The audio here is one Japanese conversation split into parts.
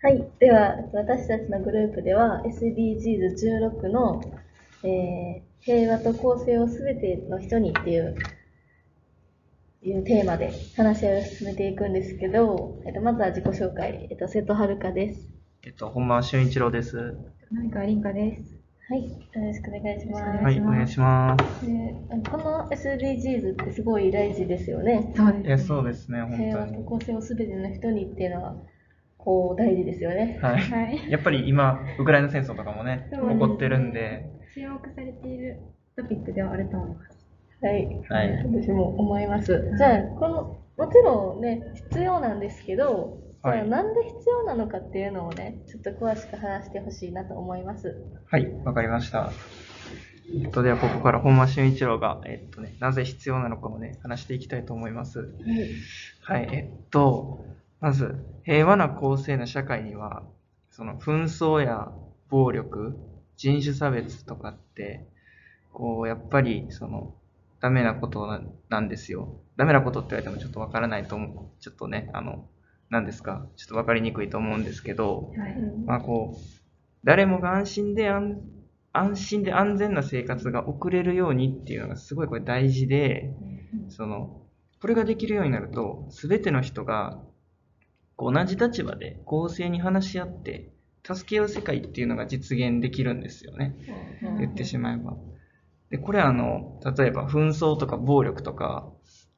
はい。では、私たちのグループでは SDGs16 の、えー平和と公正をすべての人にっていういうテーマで話し合いを進めていくんですけど、えっと、まずは自己紹介、えっと、瀬戸遥です。えっと、本間俊一郎です。浪川凛香です。はい。よろしくお願いします。はい、お願いします。でこの SDGs ってすごい大事ですよね。そうです、いや、そうですね、平和本当に。と公正をすべての人にっていうのは、こう、大事ですよね。はい。はい。やっぱり今、ウクライナ戦争とかもね、起こってるんで、注目されているトピックではあると思います。はい。はい私も思います。じゃあ、この、もちろんね、必要なんですけど、はいじゃあなんで必要なのかっていうのをね、ちょっと詳しく話してほしいなと思います。はい、わかりました。えっと、では、ここから本間俊一郎が、えっとね、なぜ必要なのかをね、話していきたいと思います。はい。はい、えっと、まず、平和な公正な社会には、その紛争や暴力、人種差別とかって、こう、やっぱり、その、ダメなことななんですよ。ダメなことって言われてもちょっとわからないと思う。ちょっとね、あの、何ですか、ちょっとわかりにくいと思うんですけど、はい。まあこう、誰もが安心で安安心で安全な生活が送れるようにっていうのがすごいこれ大事で、その、これができるようになると、すべての人がこう同じ立場で公正に話し合って、助け合う世界っていうのが実現できるんですよね。うん言ってしまえば。で、これあの、例えば紛争とか暴力とか、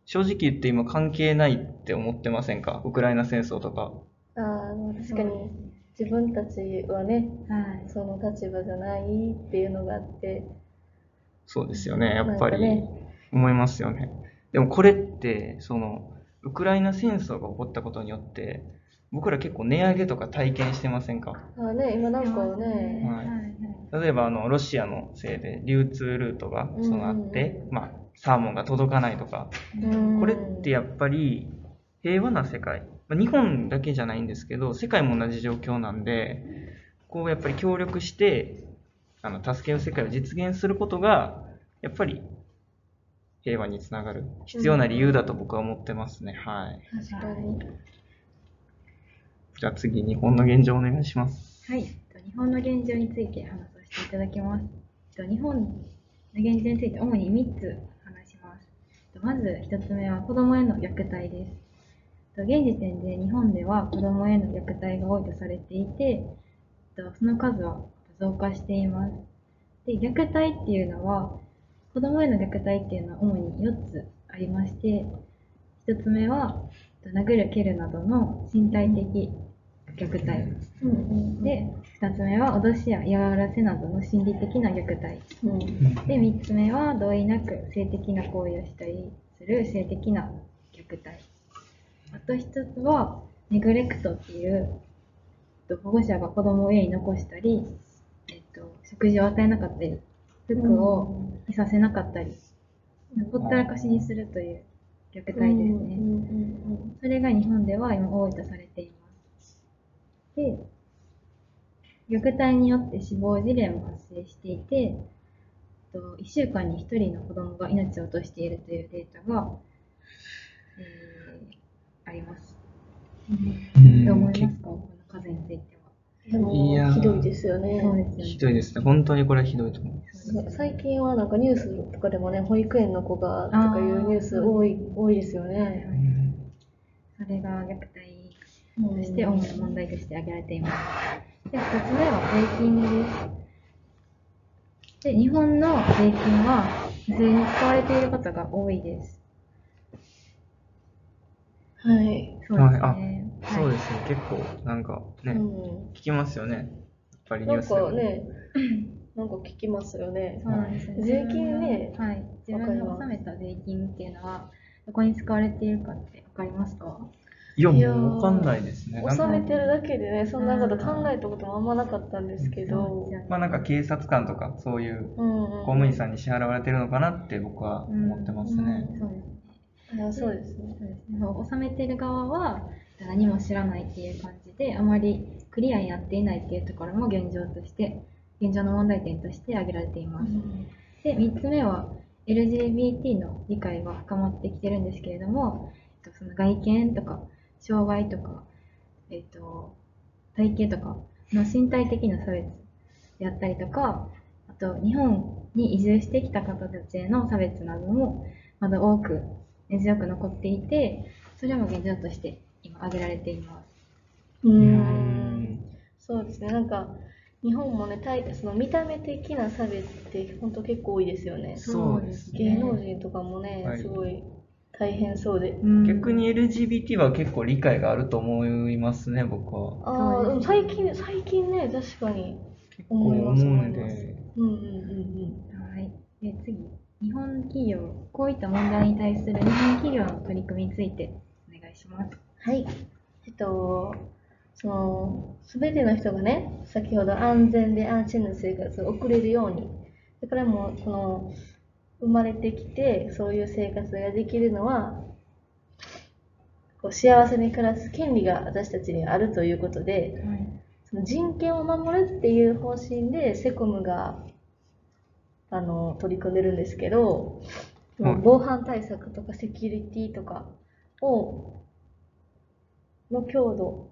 正直言って今関係ないって思ってませんか？ウクライナ戦争とか。ああ、確かに、自分たちはね、はい。その立場じゃないっていうのがあって、そうですよね、やっぱり。思いますよね。でもこれって、その、ウクライナ戦争が起こったことによって、僕ら結構値上げとか体験してませんか？ああね、今なんかはね、い。例えばあの、ロシアのせいで流通ルートがそのあってうん、まあ、サーモンが届かないとか、うんこれってやっぱり平和な世界、まあ日本だけじゃないんですけど、世界も同じ状況なんで、こうやっぱり協力して、あの、助け合う世界を実現することが、やっぱり平和につながる必要な理由だと僕は思ってますね。はい。確かに。じゃあ次、日本の現状お願いします。はい。えっと日本の現状について話させていただきます。えっと日本の現状について主に3つまず1つ目は子供への虐待です。現時点で日本では子供への虐待が多いとされていて、えっとその数は増加しています。で、虐待っていうのは、子供への虐待っていうのは主に4つありまして、1つ目は、殴る蹴るなどの身体的虐待。うんうんで、2つ目は脅しや嫌がらせなどの心理的な虐待。うんで、3つ目は同意なく性的な行為をしたりする性的な虐待。あと1つは、ネグレクトっていう、えっと保護者が子供を家に残したり、えっと、食事を与えなかったり、服を着させなかったり、ほったらかしにするという虐待ですね。うんうんそれが日本では今多いとされています。で、虐待によって死亡事例も発生していて、えっと1週間に1人の子供が命を落としているというデータが、えーあります。うんどう思いますか？この数については。でいやーも、ひどいですよね。そうですよひね。どいですね。本当にこれはひどいと思う。そうです最近はなんかニュースとかでもね、保育園の子がとかいうニュース多い多いですよね。それが虐待として主な問題として挙げられています。で、2つ目は税金です。で、日本の税金は不正に使われていることが多いです。はい。そうですはい。そうですね。結構、なんかね、うん聞きますよね。やっぱりニなんュースでもかね、なんか聞きますよね。そうなんですよね。税金ねはい。自分が納めた税金っていうのは、どこに使われているかってわかりますか？いや、もうわかんないですね。なんか納めてるだけでね、そんなこと考えたこともあんまなかったんですけど。まあなんか警察官とかそういううんうん公務員さんに支払われてるのかなって僕は思ってますね。そうですね。あそうですね。そうですね。納めてる側は何も知らないっていう感じで、あまりクリアにやっていないっていうところも現状として、現状の問題点として挙げられています。で、3つ目は、LGBT の理解が深まってきてるんですけれども、えっと、その外見とか、障害とか、えっと、体型とかの身体的な差別であったりとか、あと、日本に移住してきた方たちへの差別なども、まだ多く根強く残っていて、それも現状として今挙げられています。うん。ん。そうですね。なんか日本もねたいその見た目的な差別って本当結構多いですよね。そうです芸ね。能人とかもね、はい。すごい大変そうで、うん逆に LGBT は結構理解があると思いますね、僕は。あです最近最近ね確かに思います思いんますで。うんうんうんはい。で、次。日本企業、こういった問題に対する日本企業の取り組みについてお願いします。はい。えっと、その、すべての人がね、先ほど安全で安心な生活を送れるように、だからもう、その、生まれてきて、そういう生活ができるのは、こう幸せに暮らす権利が私たちにあるということで、はい。その人権を守るっていう方針で、セコムが、あの、取り組んでるんですけど、はい防犯対策とかセキュリティとかを、の強度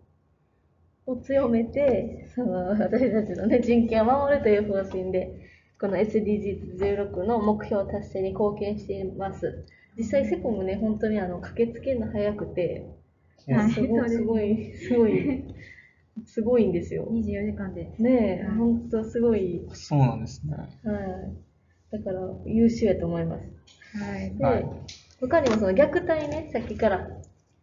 を強めて、その私たちのね、人権を守るという方針で、この SDGs16 の目標達成に貢献しています。実際セコムね、本当にあの、駆けつけるの早くて、はいすごい、すごい、すごい、すごいんですよ。24時間で。ねえ、はい本当すごい、そうなんですね。はい。だから優秀やと思います。はい。で、はい他にもその虐待ね、さっきから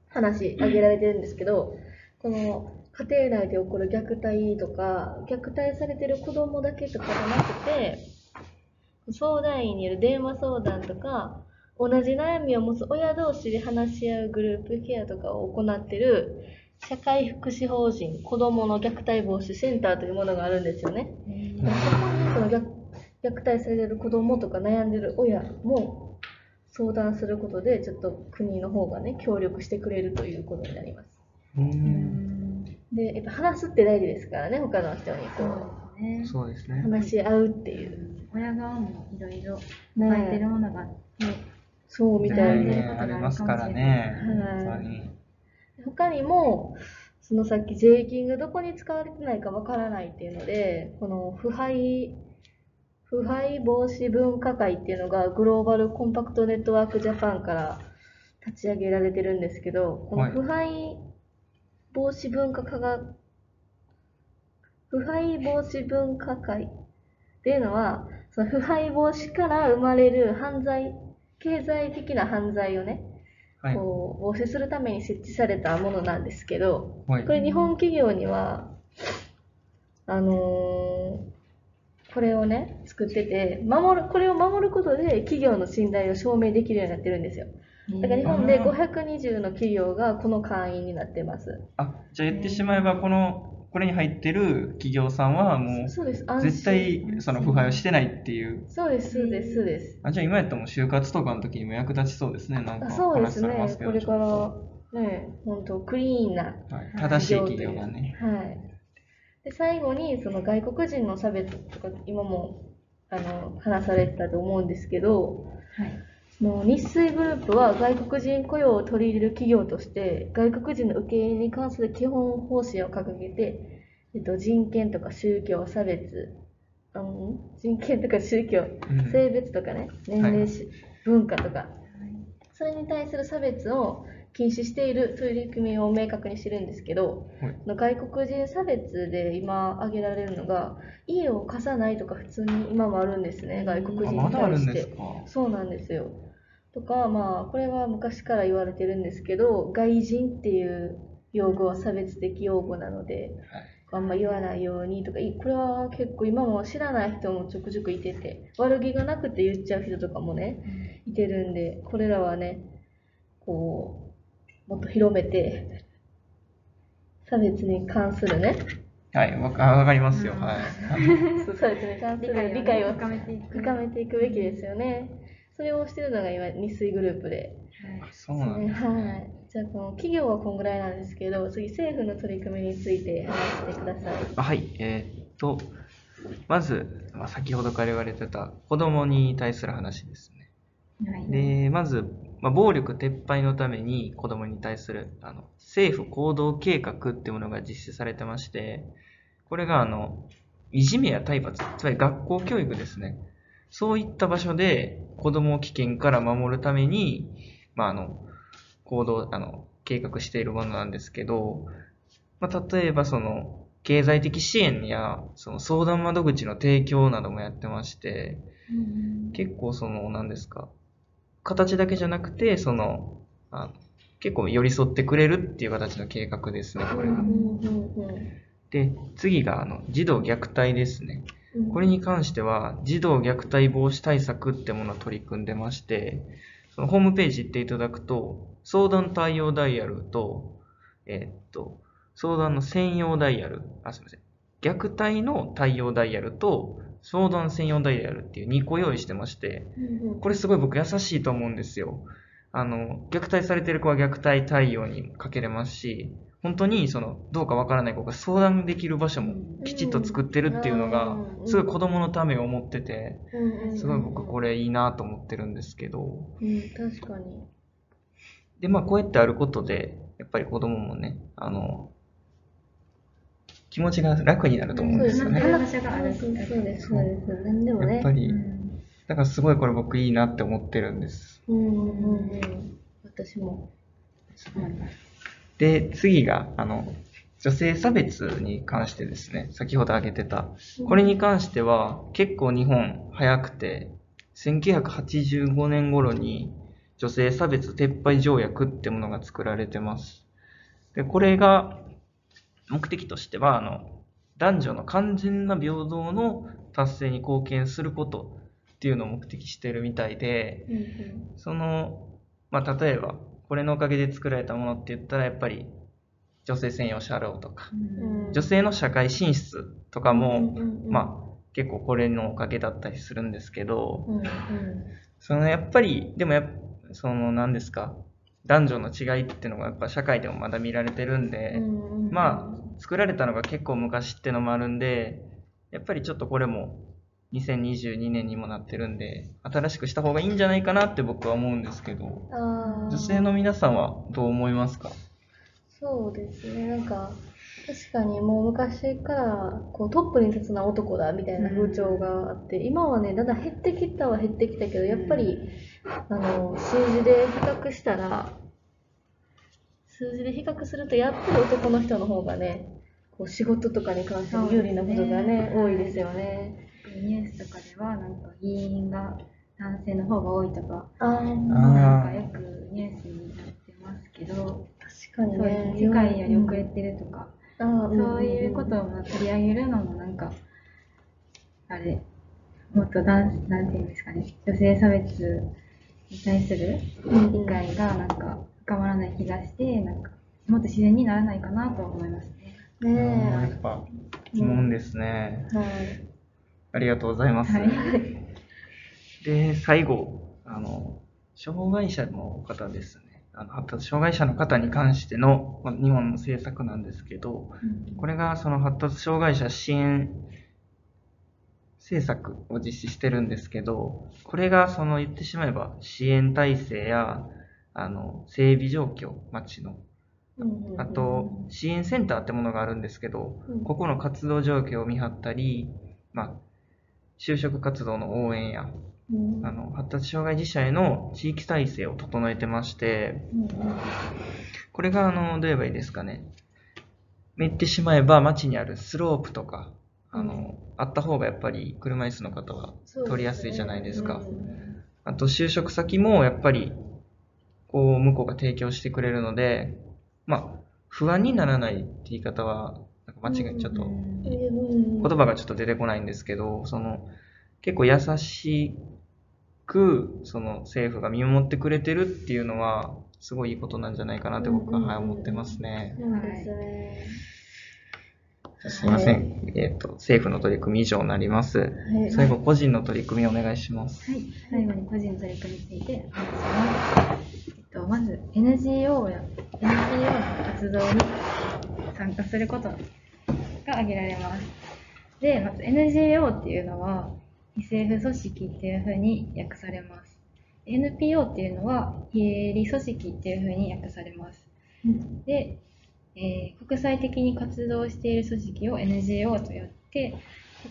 話挙げられてるんですけど、この家庭内で起こる虐待とか、虐待されてる子供だけとかじゃなくて、相談員による電話相談とか、同じ悩みを持つ親同士で話し合うグループケアとかを行ってる社会福祉法人子どもの虐待防止センターというものがあるんですよね。えそこにその虐虐待されてる子どもとか悩んでる親も相談することでちょっと国の方がね協力してくれるということになります。でやっぱ話すって大事ですからね他の人にこそううですね。そうですね。話し合うっていう親側もいろいろね抱えてるものがあって、そうみたいでねありますからね。はい。他にもそのさっき税金がどこに使われてないかわからないっていうのでこの腐敗腐敗防止分科会っていうのがグローバルコンパクトネットワークジャパンから立ち上げられてるんですけどこのはい腐敗防止分科会が腐敗防止分科会っていうのはその腐敗防止から生まれる犯罪経済的な犯罪をねはい。こう防止するために設置されたものなんですけど、はいこれ日本企業には、あのーこれをね、作ってて、守る、これを守ることで企業の信頼を証明できるようになってるんですよ。だから日本であー520の企業がこの会員になってます。あ、じゃあ言ってしまえば、この、これに入ってる企業さんはもそうです、う、安心絶対その腐敗をしてないっていう。そうです、そうです、そうです。あ、じゃあ今やったらもう就活とかの時にも役立ちそうですね。なんかあそうですね話されます、けど。これから、ね、本当クリーンなはい、正しい企業がね。はい。で、最後に、その外国人の差別とか、今も、あの、話されてたと思うんですけど、はい。その日水グループは外国人雇用を取り入れる企業として、外国人の受け入れに関する基本方針を掲げて、えっと、人権とか宗教、差別、うん、人権とか宗教、うん。性別とかね、年齢し、文化とか、はいそれに対する差別を禁止している取り組みを明確にしてるんですけど、はい。外国人差別で今挙げられるのが家を貸さないとか普通に今もあるんですね外国あ、人に対して。んですか？そうなんですよ。とかまあこれは昔から言われてるんですけど外人っていう用語は差別的用語なのであんま言わないようにとかいこれは結構今も知らない人もちょくちょくいてて悪気がなくて言っちゃう人とかもねいてるんで、これらはね、こう、もっと広めて、差別に関するね、はい、わかわかりますよ。うんはい。そう差別に関する理理解を深めていく。深めていくべきですよね。それをしてるのが今、日水グループで。はいそうなんですはね。い。じゃあ、この企業はこんぐらいなんですけど、次、政府の取り組みについて話してください。あはい、えーっと、まず、まあ、先ほどから言われてた子供に対する話ですね。はい。で、まず、まあ、暴力撤廃のために子供に対するあの政府行動計画っていうものが実施されてまして、これがあのいじめや体罰、つまり学校教育ですね。そういった場所で子供を危険から守るために、まあ、あの行動あの計画しているものなんですけど、まあ、例えばその経済的支援やその相談窓口の提供などもやってまして、結構その何ですか形だけじゃなくてそのあ結構寄り添ってくれるっていう形の計画ですねこれが。で次があの児童虐待ですね。これに関しては児童虐待防止対策ってものを取り組んでましてそのホームページ行っていただくと相談対応ダイヤルとえーっと相談の専用ダイヤルあすみません虐待の対応ダイヤルと相談専用ダイヤルっていう2個用意してましてこれすごい僕優しいと思うんですよ。あの、虐待されてる子は虐待対応にかけれますし、本当にその、どうかわからない子が相談できる場所もきちっと作ってるっていうのがう、んすごい子供のためを思ってて、れすごい僕これいいなと思ってるんですけど、うん、確かに。で、まあこうやってあることで、やっぱり子供もね、あの、気持ちが楽になると思うんですよね。そうです、そうです、そうです。何でもね。やっぱり、うんだからすごいこれ僕いいなって思ってるんです。うんうんうん。私も。で、次が、あの、女性差別に関してですね、先ほど挙げてた。これに関しては、結構日本早くて、1985年頃に女性差別撤廃条約ってものが作られてます。で、これが、目的としては、あの、男女の完全な平等の達成に貢献することっていうのを目的してるみたいで、うんその、まあ、例えば、これのおかげで作られたものって言ったら、やっぱり、女性専用車両とか、うん。女性の社会進出とかも、うんまあ、結構これのおかげだったりするんですけど、うんうん。そのやっぱり、でもやっその何ですか、男女の違いっていうのがやっぱ社会でもまだ見られてるんで、うんうんまあ、作られたのが結構昔ってのもあるんで、やっぱりちょっとこれも2022年にもなってるんで、新しくした方がいいんじゃないかなって僕は思うんですけど、女性の皆さんはどう思いますか？そうですね、なんか、確かにもう昔からこうトップに立つのは男だみたいな風潮があって、今はね、だんだん減ってきたは減ってきたけど、やっぱり、あの、数字で比較したら、数字で比較すると、やっぱり男の人の方がね、こう仕事とかに関しても有利なことがね、ね多いですよね。ニュースとかでは、なんか議員が男性の方が多いとか、なんかよくニュースになってますけど、確かにね。世界より遅れてるとか、あーそういうことを取り上げるのもなんか、あれ、もっと男なんていうんですかね、女性差別に対するうんうん理解がなんか深まらない気がして、なんかもっと自然にならないかなと思いますね。ねやっぱ疑問ですね。え。はい。ありがとうございます。はいで、最後、あの、障害者の方ですね。あの発達障害者の方に関してのまあ日本の政策なんですけど、これがその発達障害者支援政策を実施してるんですけど、これがその言ってしまえば支援体制やあの整備状況、町の、あと支援センターってものがあるんですけど、うん。ここの活動状況を見張ったり、まあ、就職活動の応援やうん。あの発達障害児者への地域体制を整えてまして、これがあのどう言えばいいですかね。言ってしまえば街にあるスロープとか、あの、あった方がやっぱり車椅子の方は取りやすいじゃないですか。うん。あと就職先もやっぱり、こう向こうが提供してくれるので、まあ、不安にならないって言い方は、なんか間違い、ちょっと、うん。言葉がちょっと出てこないんですけど、その、結構優しく、その政府が見守ってくれてるっていうのは、すごいいいことなんじゃないかなって僕ははい思ってますね。そうですいません。えっ、と、政府の取り組み以上になります。はい最後、個人の取り組みお願いします。はい、最後に個人の取り組みについてお話しします。えっと、まず NGO や NPO の活動に参加することが挙げられます。で、まず NGO っていうのは非政府組織っていうふうに訳されます。NPO っていうのは非営利組織っていうふうに訳されます。で、えー国際的に活動している組織を NGO と呼って、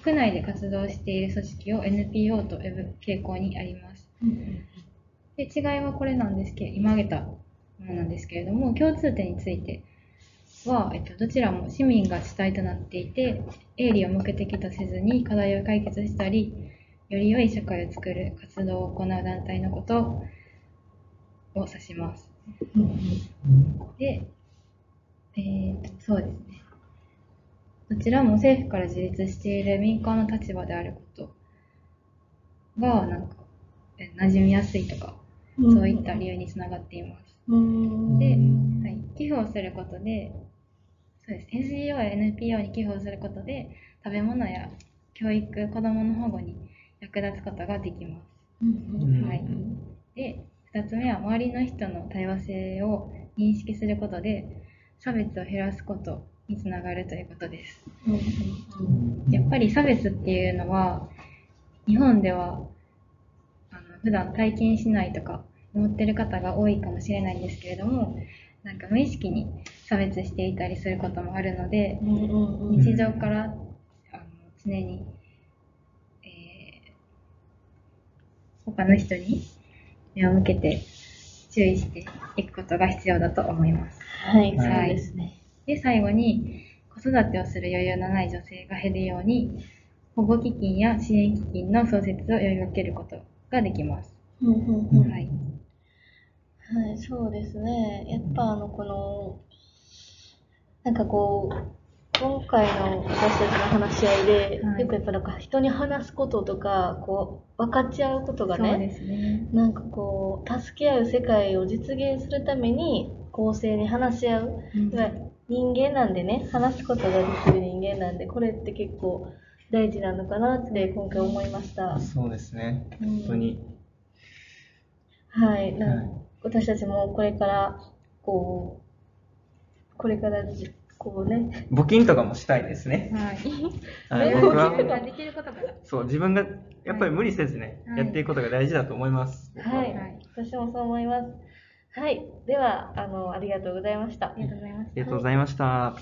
国内で活動している組織を NPO と呼ぶ傾向にあります。で違いはこれなんですけど、今挙げたものなんですけれども、共通点については、えっと、どちらも市民が主体となっていて、営利を目的とせずに課題を解決したり、より良い社会を作る活動を行う団体のことを指します。で、えーと、そうですね。どちらも政府から自立している民間の立場であることが、なんか、え馴染みやすいとか、そういった理由につながっています。うんで、はい、寄付をすることで、そうです。NGO や NPO に寄付をすることで、食べ物や教育、子供の保護に役立つことができます。うんはい。で、2つ目は周りの人の多様性を認識することで、差別を減らすことにつながるということです。やっぱり差別っていうのは、日本ではあの普段体験しないとか思ってる方が多いかもしれないんですけれども、なんか無意識に差別していたりすることもあるので、日常からあの常に、えー他の人に目を向けて注意していくことが必要だと思います。はい、そうはいですね。で、最後に、子育てをする余裕のない女性が減るように、保護基金や支援基金の創設を呼びかけることができます。うんうんうんはい。はい、そうですね。やっぱあの、この、なんかこう、今回の私たちの話し合いで、はいよくやっぱなんか人に話すこととか、こう、分かち合うことがね、ですね。なんかこう、助け合う世界を実現するために、公正に話し合う。うん人間なんでね、話すことができる人間なんで、これって結構大事なのかなって今回思いました。そうですね。うん本当に。はい、なはい私たちもこれから、こう、これからじ、こうね、募金とかもしたいですね。はい。はできることから。そう、自分がやっぱり無理せずね、はいやっていくことが大事だと思います。はい、はい私もそう思います。はい、では、あの、ありがとうございましたあ。りがとうございますあ。りがとうございました。